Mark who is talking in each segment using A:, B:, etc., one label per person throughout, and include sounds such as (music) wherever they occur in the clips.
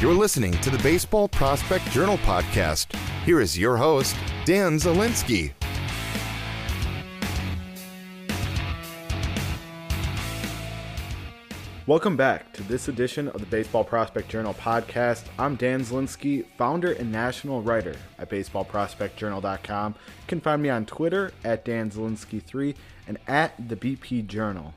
A: You're listening to the Baseball Prospect Journal podcast. Here is your host, Dan Zielinski.
B: Welcome back to this edition of the Baseball Prospect Journal podcast. I'm Dan Zielinski, founder and national writer at baseballprospectjournal.com. You can find me on Twitter at Dan Zielinski3 and at the BP Journal.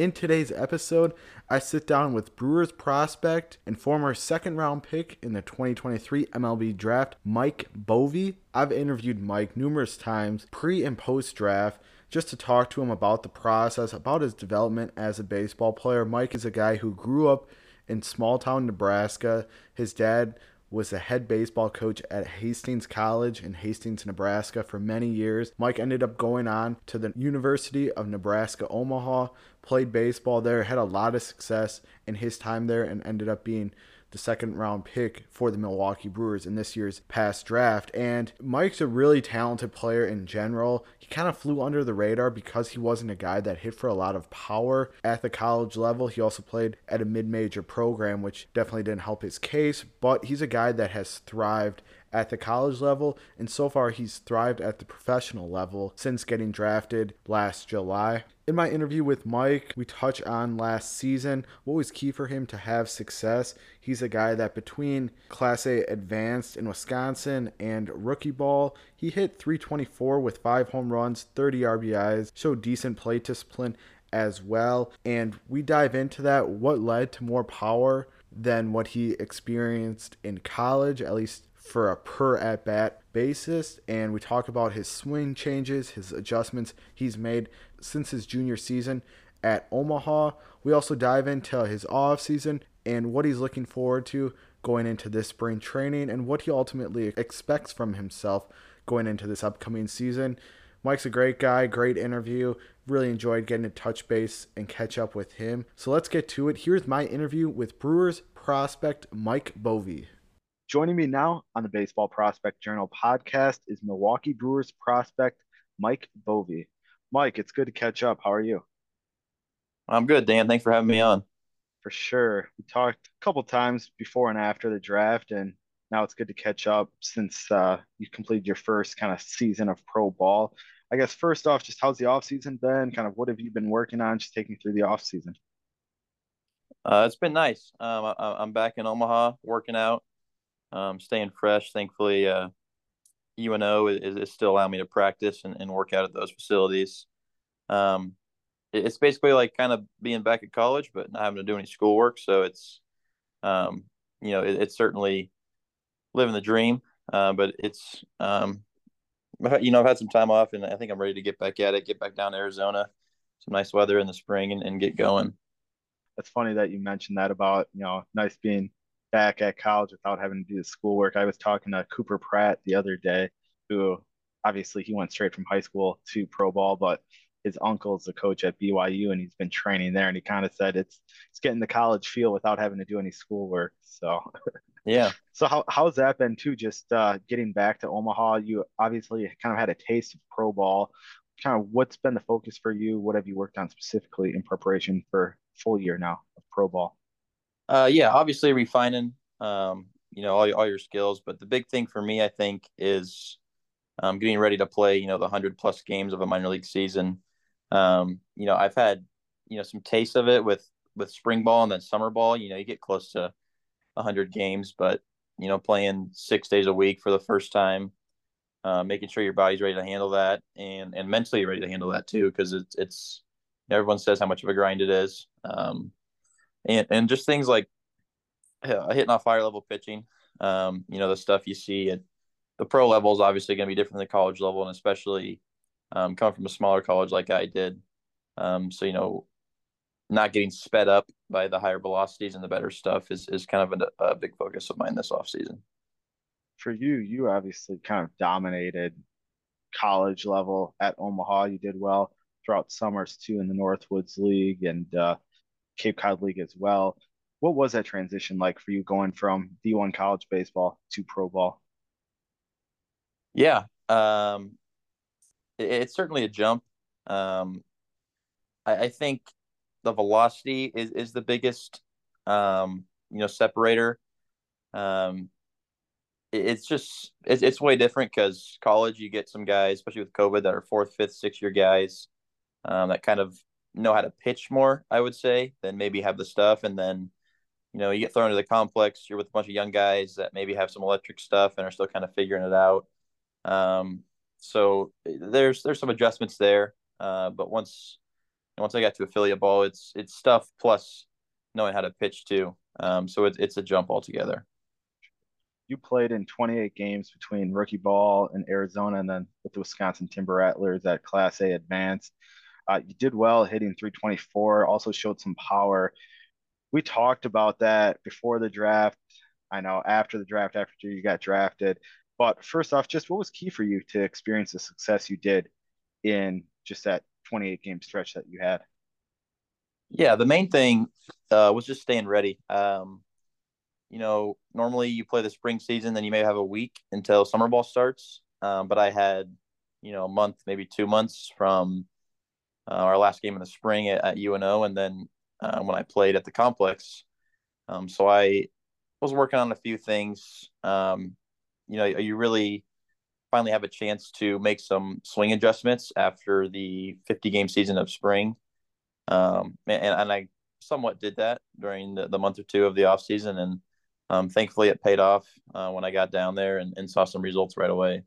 B: In today's episode, I sit down with Brewers prospect and former second round pick in the 2023 MLB draft, Mike Boeve. I've interviewed Mike numerous times pre and post draft just to talk to him about the process, about his development as a baseball player. Mike is a guy who grew up in small town Nebraska. His dad was the head baseball coach at Hastings College in Hastings, Nebraska for many years. Mike ended up going on to the University of Nebraska Omaha, played baseball there, had a lot of success in his time there, and ended up being the second round pick for the Milwaukee Brewers in this year's past draft. And Mike's a really talented player in general. He kind of flew under the radar because he wasn't a guy that hit for a lot of power at the college level. He also played at a mid major program, which definitely didn't help his case, but he's a guy that has thrived at the college level, and so far he's thrived at the professional level since getting drafted last July. In my interview with Mike, we touch on last season, what was key for him to have success. He's a guy that between Class A advanced in Wisconsin and rookie ball, he hit 324 with five home runs, 30 RBIs, showed decent play discipline as well. And we dive into that, what led to more power than what he experienced in college, at least for a per at bat basis. And we talk about his swing changes, his adjustments he's made since his junior season at Omaha. We also dive into his off season and what he's looking forward to going into this spring training and what he ultimately expects from himself going into this upcoming season. Mike's a great guy, great interview. Really enjoyed getting to touch base and catch up with him. So let's get to it. Here's my interview with Brewers prospect Mike Boeve. Joining me now on the Baseball Prospect Journal podcast is Milwaukee Brewers prospect Mike Boeve. Mike, it's good to catch up. How are you?
C: I'm good, Dan. Thanks for having me on.
B: For sure. We talked a couple times before and after the draft, and now it's good to catch up since uh, you completed your first kind of season of pro ball. I guess first off, just how's the off season been? Kind of what have you been working on? Just taking through the off season.
C: Uh, it's been nice. Um, I, am back in Omaha working out um, staying fresh. Thankfully, uh, UNO is, is still allowing me to practice and, and work out at those facilities. Um, it, it's basically like kind of being back at college, but not having to do any schoolwork. So it's, um, you know, it, it's certainly living the dream. Uh, but it's, um, you know, I've had some time off, and I think I'm ready to get back at it. Get back down to Arizona, some nice weather in the spring, and, and get going.
B: That's funny that you mentioned that about you know nice being back at college without having to do the schoolwork. I was talking to Cooper Pratt the other day, who obviously he went straight from high school to pro ball, but his uncle's the coach at BYU and he's been training there. And he kind of said it's it's getting the college feel without having to do any schoolwork. So (laughs)
C: yeah.
B: So how how's that been too? Just uh, getting back to Omaha, you obviously kind of had a taste of pro ball. Kind of what's been the focus for you? What have you worked on specifically in preparation for full year now of pro ball?
C: Uh, yeah, obviously refining, um, you know, all, all your skills. But the big thing for me, I think, is um, getting ready to play, you know, the 100 plus games of a minor league season. Um, you know, I've had, you know, some taste of it with, with spring ball and then summer ball. You know, you get close to 100 games, but, you know, playing six days a week for the first time, uh, making sure your body's ready to handle that and, and mentally ready to handle that too, because it's, it's, everyone says how much of a grind it is. Um, and and just things like hitting off higher level pitching. Um, you know, the stuff you see at the pro level is obviously going to be different than the college level, and especially um, coming from a smaller college like I did. Um, so you know, not getting sped up by the higher velocities and the better stuff is is kind of a, a big focus of mine this off season.
B: For you, you obviously kind of dominated college level at Omaha. You did well throughout summers too in the Northwoods League and uh, Cape Cod League as well. What was that transition like for you going from D1 college baseball to pro ball?
C: Yeah, um, it, it's certainly a jump. Um, I, I, think the velocity is, is the biggest, um, you know, separator. Um, it, it's just it's it's way different because college you get some guys, especially with COVID, that are fourth, fifth, sixth year guys um, that kind of know how to pitch more. I would say than maybe have the stuff, and then you know you get thrown into the complex. You're with a bunch of young guys that maybe have some electric stuff and are still kind of figuring it out. Um, so there's there's some adjustments there, uh, but once once I got to affiliate ball, it's it's stuff plus knowing how to pitch too. Um, so it's it's a jump altogether.
D: You played in 28 games between rookie ball in Arizona and then with the Wisconsin Timber Rattlers at Class A Advanced. Uh, you did well hitting 324, also showed some power. We talked about that before the draft. I know after the draft, after you got drafted. But first off, just what was key for you to experience the success you did in just that 28 game stretch that you had?
C: Yeah, the main thing uh, was just staying ready. Um, you know, normally you play the spring season, then you may have a week until summer ball starts. Um, but I had, you know, a month, maybe two months from uh, our last game in the spring at, at UNO, and then uh, when I played at the complex. Um, so I was working on a few things. Um, you know, you really finally have a chance to make some swing adjustments after the 50 game season of spring. Um, and, and I somewhat did that during the, the month or two of the off season. And um, thankfully it paid off uh, when I got down there and, and saw some results right away.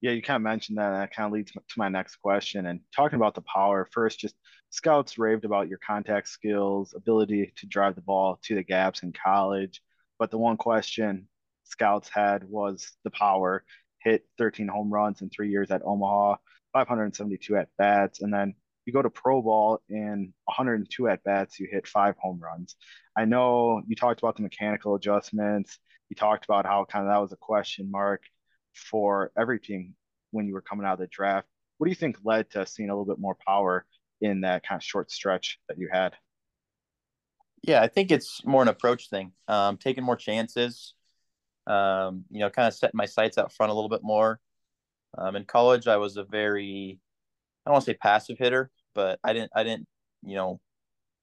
D: Yeah, you kind of mentioned that, and that kind of leads to my next question. And talking about the power, first, just scouts raved about your contact skills, ability to drive the ball to the gaps in college. But the one question scouts had was the power. Hit 13 home runs in three years at Omaha, 572 at bats, and then you go to pro ball in 102 at bats, you hit five home runs. I know you talked about the mechanical adjustments. You talked about how kind of that was a question mark for every team when you were coming out of the draft. What do you think led to seeing a little bit more power in that kind of short stretch that you had?
C: Yeah, I think it's more an approach thing. Um, taking more chances, um, you know, kind of setting my sights out front a little bit more. Um, in college, I was a very, I don't want to say passive hitter, but I didn't, I didn't, you know,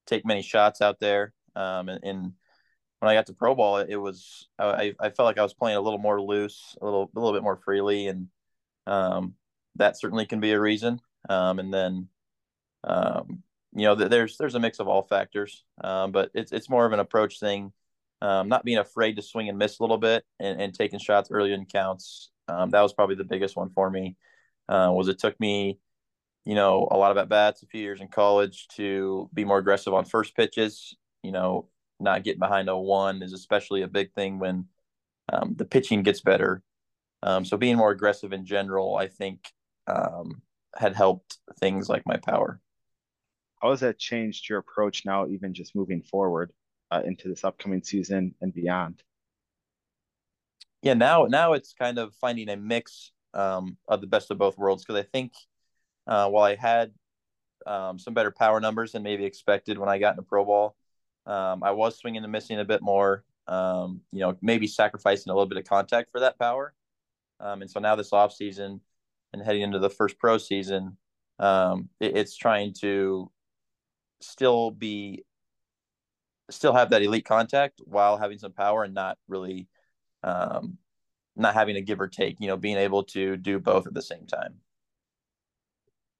C: take many shots out there. Um, and, and when I got to pro ball, it, it was, I, I felt like I was playing a little more loose, a little, a little bit more freely. And, um, that certainly can be a reason. Um, and then, um, you know, there's, there's a mix of all factors. Um, but it's, it's more of an approach thing um, not being afraid to swing and miss a little bit and, and taking shots early in counts. Um, that was probably the biggest one for me. Uh, was it took me, you know, a lot of at bats, a few years in college to be more aggressive on first pitches. You know, not getting behind a one is especially a big thing when um, the pitching gets better. Um, so being more aggressive in general, I think, um, had helped things like my power.
D: How has that changed your approach now, even just moving forward? uh, into this upcoming season and beyond?
C: Yeah, now now it's kind of finding a mix um, of the best of both worlds because I think uh, while I had um, some better power numbers than maybe expected when I got into pro ball, um, I was swinging and missing a bit more. Um, you know, maybe sacrificing a little bit of contact for that power. Um, and so now this off season and heading into the first pro season, um, it, it's trying to still be still have that elite contact while having some power and not really um, not having a give or take, you know, being able to do both at the same time.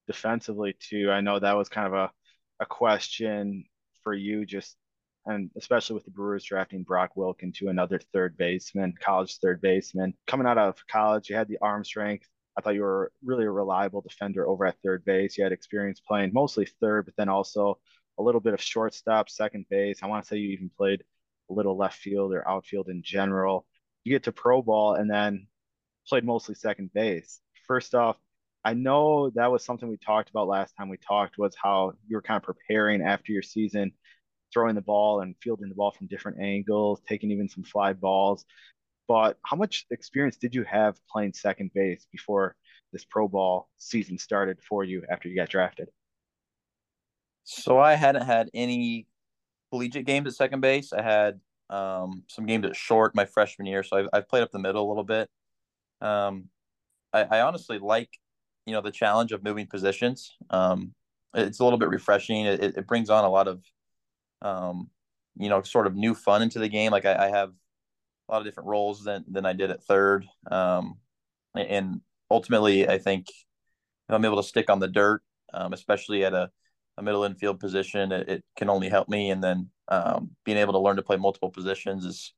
D: Defensively too, I know that was kind of a, a question for you just and especially with the Brewers drafting Brock Wilken to another third baseman, college third baseman. Coming out of college, you had the arm strength. I thought you were really a reliable defender over at third base. You had experience playing mostly third, but then also a little bit of shortstop, second base. I want to say you even played a little left field or outfield in general. You get to pro ball and then played mostly second base. First off, I know that was something we talked about last time we talked was how you were kind of preparing after your season, throwing the ball and fielding the ball from different angles, taking even some fly balls. But how much experience did you have playing second base before this pro ball season started for you after you got drafted?
C: So I hadn't had any collegiate games at second base. I had um, some games at short my freshman year, so I've, I've played up the middle a little bit. Um, I, I, honestly like, you know, the challenge of moving positions. Um, it's a little bit refreshing. It, it brings on a lot of, um, you know, sort of new fun into the game. Like I, I have a lot of different roles than than I did at third. Um, and ultimately, I think if I'm able to stick on the dirt, um, especially at a, a middle infield position, it, it, can only help me. And then um, being able to learn to play multiple positions is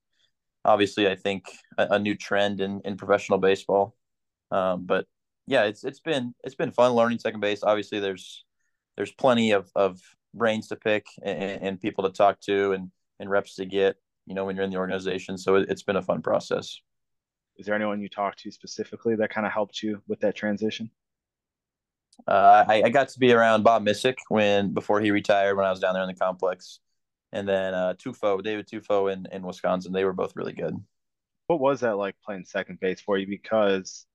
C: obviously, I think, a, a new trend in, in professional baseball. Um, but yeah, it's it's been it's been fun learning second base. Obviously, there's there's plenty of of brains to pick and, and people to talk to and and reps to get. You know, when you're in the organization, so it, it's been a fun process.
D: Is there anyone you talked to specifically that kind of helped you with that transition?
C: Uh, I, I, got to be around Bob Miscik when before he retired when I was down there in the complex, and then uh, Tufo, David Tufo in in Wisconsin. They were both really good.
D: What was that like playing second base for you? Because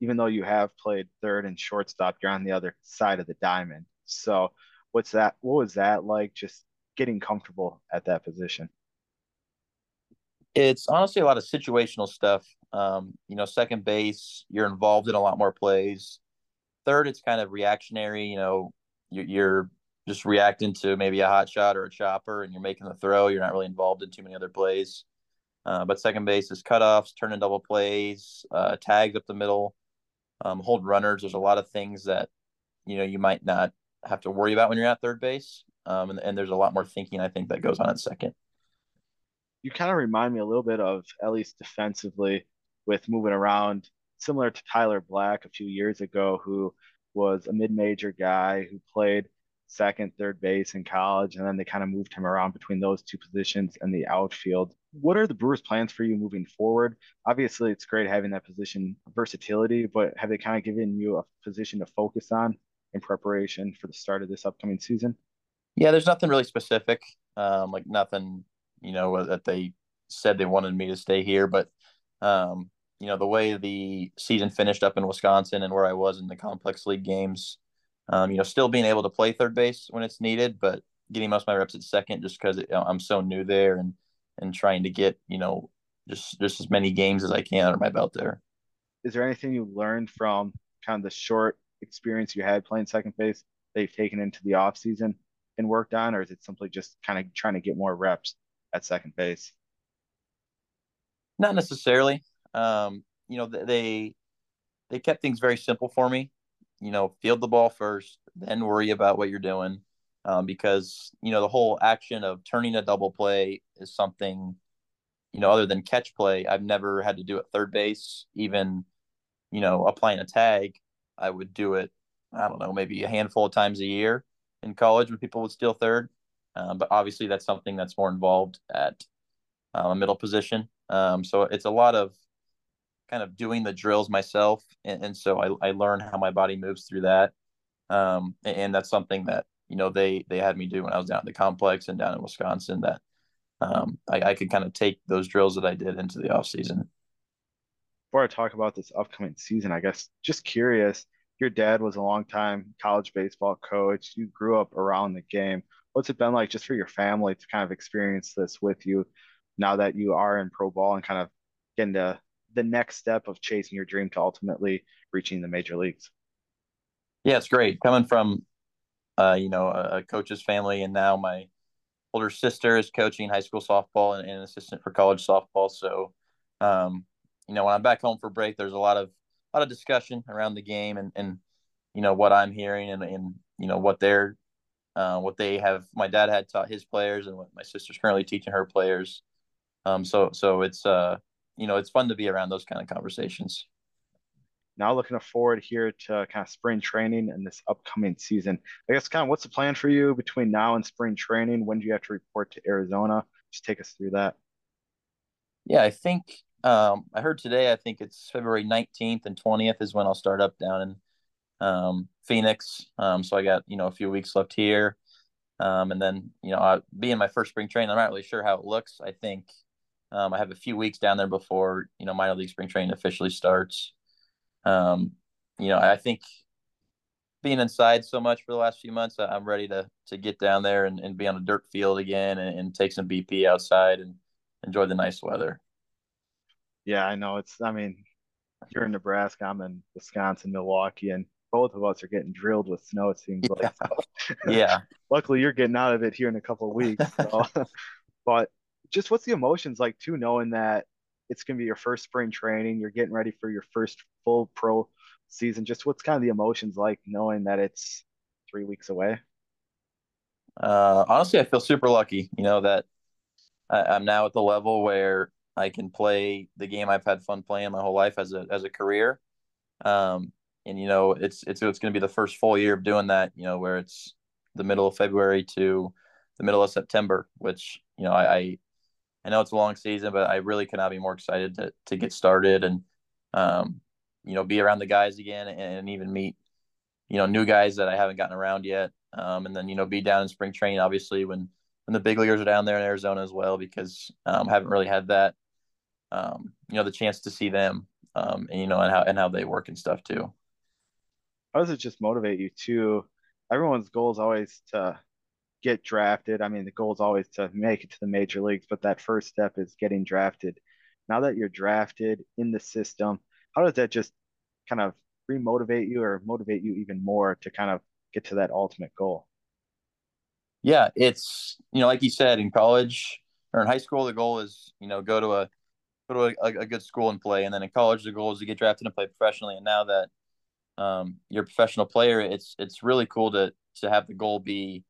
D: even though you have played third and shortstop, you're on the other side of the diamond. So, what's that? What was that like? Just getting comfortable at that position.
C: It's honestly a lot of situational stuff. Um, you know, second base, you're involved in a lot more plays. Third, it's kind of reactionary. You know, you're, just reacting to maybe a hot shot or a chopper, and you're making the throw. You're not really involved in too many other plays. Uh, but second base is cutoffs, turning double plays, uh, tags up the middle um, hold runners. There's a lot of things that you know you might not have to worry about when you're at third base, um, and, and there's a lot more thinking I think that goes on at second.
D: You kind of remind me a little bit of at least defensively with moving around, similar to Tyler Black a few years ago, who was a mid-major guy who played second, third base in college, and then they kind of moved him around between those two positions and the outfield. What are the Brewers' plans for you moving forward? Obviously, it's great having that position versatility, but have they kind of given you a position to focus on in preparation for the start of this upcoming season?
C: Yeah, there's nothing really specific, um, like nothing, you know, that they said they wanted me to stay here, but um, you know, the way the season finished up in Wisconsin and where I was in the complex league games, um, you know, still being able to play third base when it's needed, but getting most of my reps at second just because I'm so new there and and trying to get you know just just as many games as I can under my belt there.
D: Is there anything you learned from kind of the short experience you had playing second base that you've taken into the off season and worked on, or is it simply just kind of trying to get more reps at second base?
C: Not necessarily. Um, you know, they they kept things very simple for me you know, field the ball first, then worry about what you're doing. Um, because, you know, the whole action of turning a double play is something, you know, other than catch play, I've never had to do at third base. Even, you know, applying a tag, I would do it, I don't know, maybe a handful of times a year in college when people would steal third. Um, but obviously, that's something that's more involved at uh, a middle position. Um, so it's a lot of kind of doing the drills myself, and, and so I, I learned how my body moves through that. Um, and, and that's something that you know they they had me do when I was down at the complex and down in Wisconsin. That um, I, I could kind of take those drills that I did into the off season.
D: Before I talk about this upcoming season, I guess just curious. Your dad was a long time college baseball coach. You grew up around the game. What's it been like just for your family to kind of experience this with you now that you are in pro ball and kind of getting to the next step of chasing your dream to ultimately reaching the major leagues.
C: Yeah, it's great coming from, uh, you know, a, coach's family, and now my older sister is coaching high school softball and, and an assistant for college softball. So, um, you know, when I'm back home for break, there's a lot of a lot of discussion around the game and and you know what I'm hearing and and you know what they're uh, what they have. My dad had taught his players, and what my sister's currently teaching her players. Um, so so it's uh you know, it's fun to be around those kind of conversations.
D: Now looking forward here to kind of spring training and this upcoming season. I guess kind of what's the plan for you between now and spring training? When do you have to report to Arizona? Just take us through that.
C: Yeah, I think um, I heard today. I think it's February 19th and 20th is when I'll start up down in um, Phoenix. Um, so I got you know a few weeks left here, um, and then you know I, being my first spring training, I'm not really sure how it looks. I think um, I have a few weeks down there before you know minor league spring training officially starts. Um, you know, I think being inside so much for the last few months, I'm ready to to get down there and, and be on a dirt field again and, and take some BP outside and enjoy the nice weather.
D: Yeah, I know. It's I mean, you're in Nebraska, I'm in Wisconsin, Milwaukee, and both of us are getting drilled with snow. It seems like. (laughs)
C: Yeah. yeah. (laughs)
D: Luckily, you're getting out of it here in a couple of weeks. So. (laughs)
B: But just what's the emotions like too, knowing that it's going to be your first spring training, you're getting ready for your first full pro season. Just what's kind of the emotions like knowing that it's three weeks away?
C: Uh, honestly, I feel super lucky. You know that I, am now at the level where I can play the game I've had fun playing my whole life as a as a career. Um, and you know, it's it's it's going to be the first full year of doing that. You know, where it's the middle of February to the middle of September, which you know I, I I know it's a long season, but I really cannot be more excited to to get started and um, you know be around the guys again and, and, even meet you know new guys that I haven't gotten around yet. Um, and then you know be down in spring training, obviously when when the big leaguers are down there in Arizona as well, because um, I haven't really had that um, you know the chance to see them um, and you know and how and how they work and stuff too.
B: How does it just motivate you to? Everyone's goal is always to get drafted. I mean, the goal is always to make it to the major leagues, but that first step is getting drafted. Now that you're drafted in the system, how does that just kind of remotivate you or motivate you even more to kind of get to that ultimate goal?
C: Yeah, it's you know, like you said, in college or in high school, the goal is you know go to a go to a, a good school and play, and then in college, the goal is to get drafted and play professionally. And now that um, you're a professional player, it's it's really cool to to have the goal be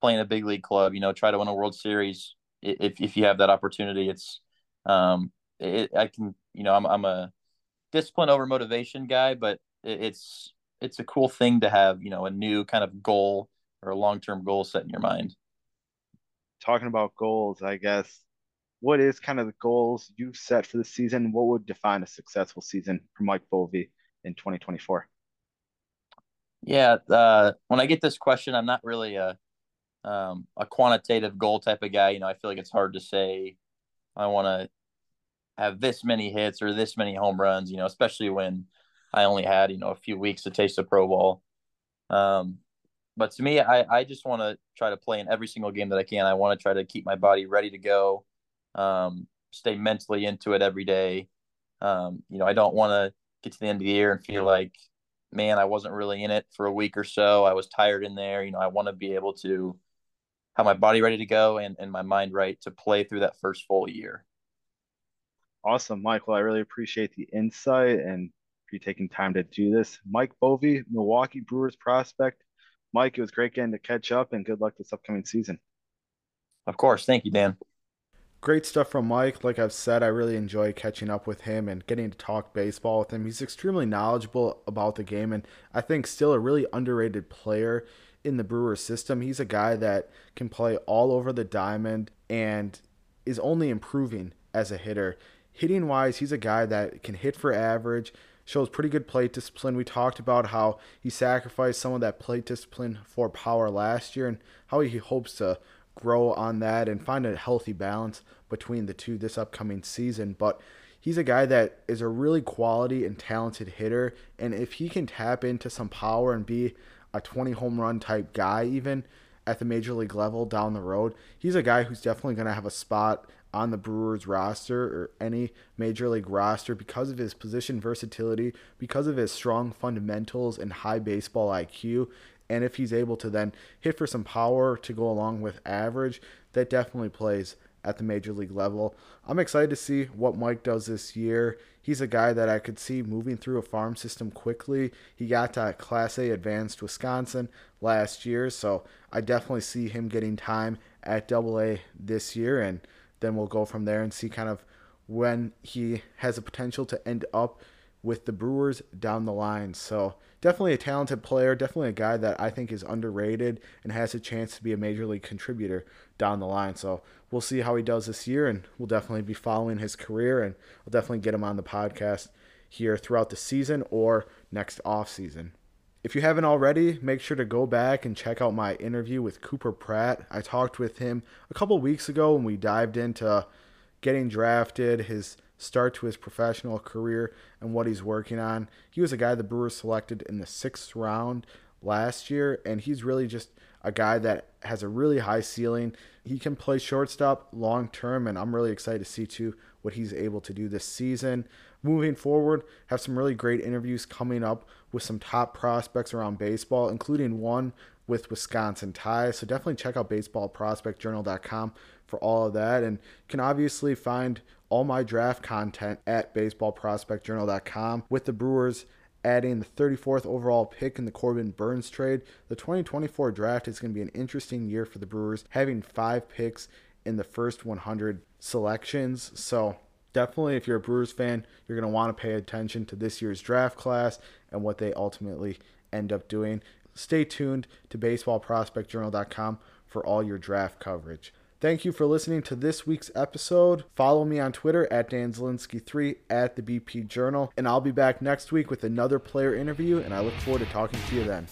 C: playing a big league club, you know, try to win a World Series if if you have that opportunity. It's um, it, I can, you know, I'm I'm a discipline over motivation guy, but it, it's it's a cool thing to have, you know, a new kind of goal or a long term goal set in your mind.
B: Talking about goals, I guess, what is kind of the goals you've set for the season? What would define a successful season for Mike Boeve in 2024?
C: Yeah, uh, when I get this question, I'm not really a um, a quantitative goal type of guy. You know, I feel like it's hard to say I want to have this many hits or this many home runs. You know, especially when I only had you know a few weeks to taste the pro ball. Um, but to me, I I just want to try to play in every single game that I can. I want to try to keep my body ready to go. Um, stay mentally into it every day. Um, you know, I don't want to get to the end of the year and feel like, man, I wasn't really in it for a week or so. I was tired in there. You know, I want to be able to have my body ready to go and, and my mind right to play through that first full year.
B: Awesome, Michael. I really appreciate the insight and for you taking time to do this. Mike Boeve, Milwaukee Brewers prospect. Mike, it was great getting to catch up and good luck this upcoming season.
C: Of course. Thank you, Dan.
B: Great stuff from Mike. Like I've said, I really enjoy catching up with him and getting to talk baseball with him. He's extremely knowledgeable about the game and I think still a really underrated player in the Brewer system. He's a guy that can play all over the diamond and is only improving as a hitter. Hitting wise, he's a guy that can hit for average, shows pretty good plate discipline. We talked about how he sacrificed some of that plate discipline for power last year and how he hopes to grow on that and find a healthy balance between the two this upcoming season. But he's a guy that is a really quality and talented hitter. And if he can tap into some power and be a 20 home run type guy, even at the major league level down the road. He's a guy who's definitely going to have a spot on the Brewers roster or any major league roster because of his position versatility, because of his strong fundamentals and high baseball IQ. And if he's able to then hit for some power to go along with average, that definitely plays at the major league level. I'm excited to see what Mike does this year. He's a guy that I could see moving through a farm system quickly. He got to Class A advanced Wisconsin last year, so I definitely see him getting time at Double A this year, and then we'll go from there and see kind of when he has a potential to end up with the Brewers down the line. So definitely a talented player, definitely a guy that I think is underrated and has a chance to be a major league contributor down the line. So we'll see how he does this year, and we'll definitely be following his career, and we'll definitely get him on the podcast here throughout the season or next off season. If you haven't already, make sure to go back and check out my interview with Cooper Pratt. I talked with him a couple weeks ago when we dived into getting drafted, his start to his professional career, and what he's working on. He was a guy the Brewers selected in the sixth round last year, and he's really just a guy that has a really high ceiling. He can play shortstop long term, and I'm really excited to see too what he's able to do this season. Moving forward, have some really great interviews coming up with some top prospects around baseball, including one with Wisconsin ties. So definitely check out baseballprospectjournal.com for all of that. And can obviously find all my draft content at baseballprospectjournal.com with the Brewers adding the 34th overall pick in the Corbin Burnes trade. The 2024 draft is going to be an interesting year for the Brewers, having five picks in the first 100 selections. So, definitely, if you're a Brewers fan, you're going to want to pay attention to this year's draft class and what they ultimately end up doing. Stay tuned to baseballprospectjournal.com for all your draft coverage. Thank you for listening to this week's episode. Follow me on Twitter at Dan 3 at the BP Journal, and I'll be back next week with another player interview, and I look forward to talking to you then.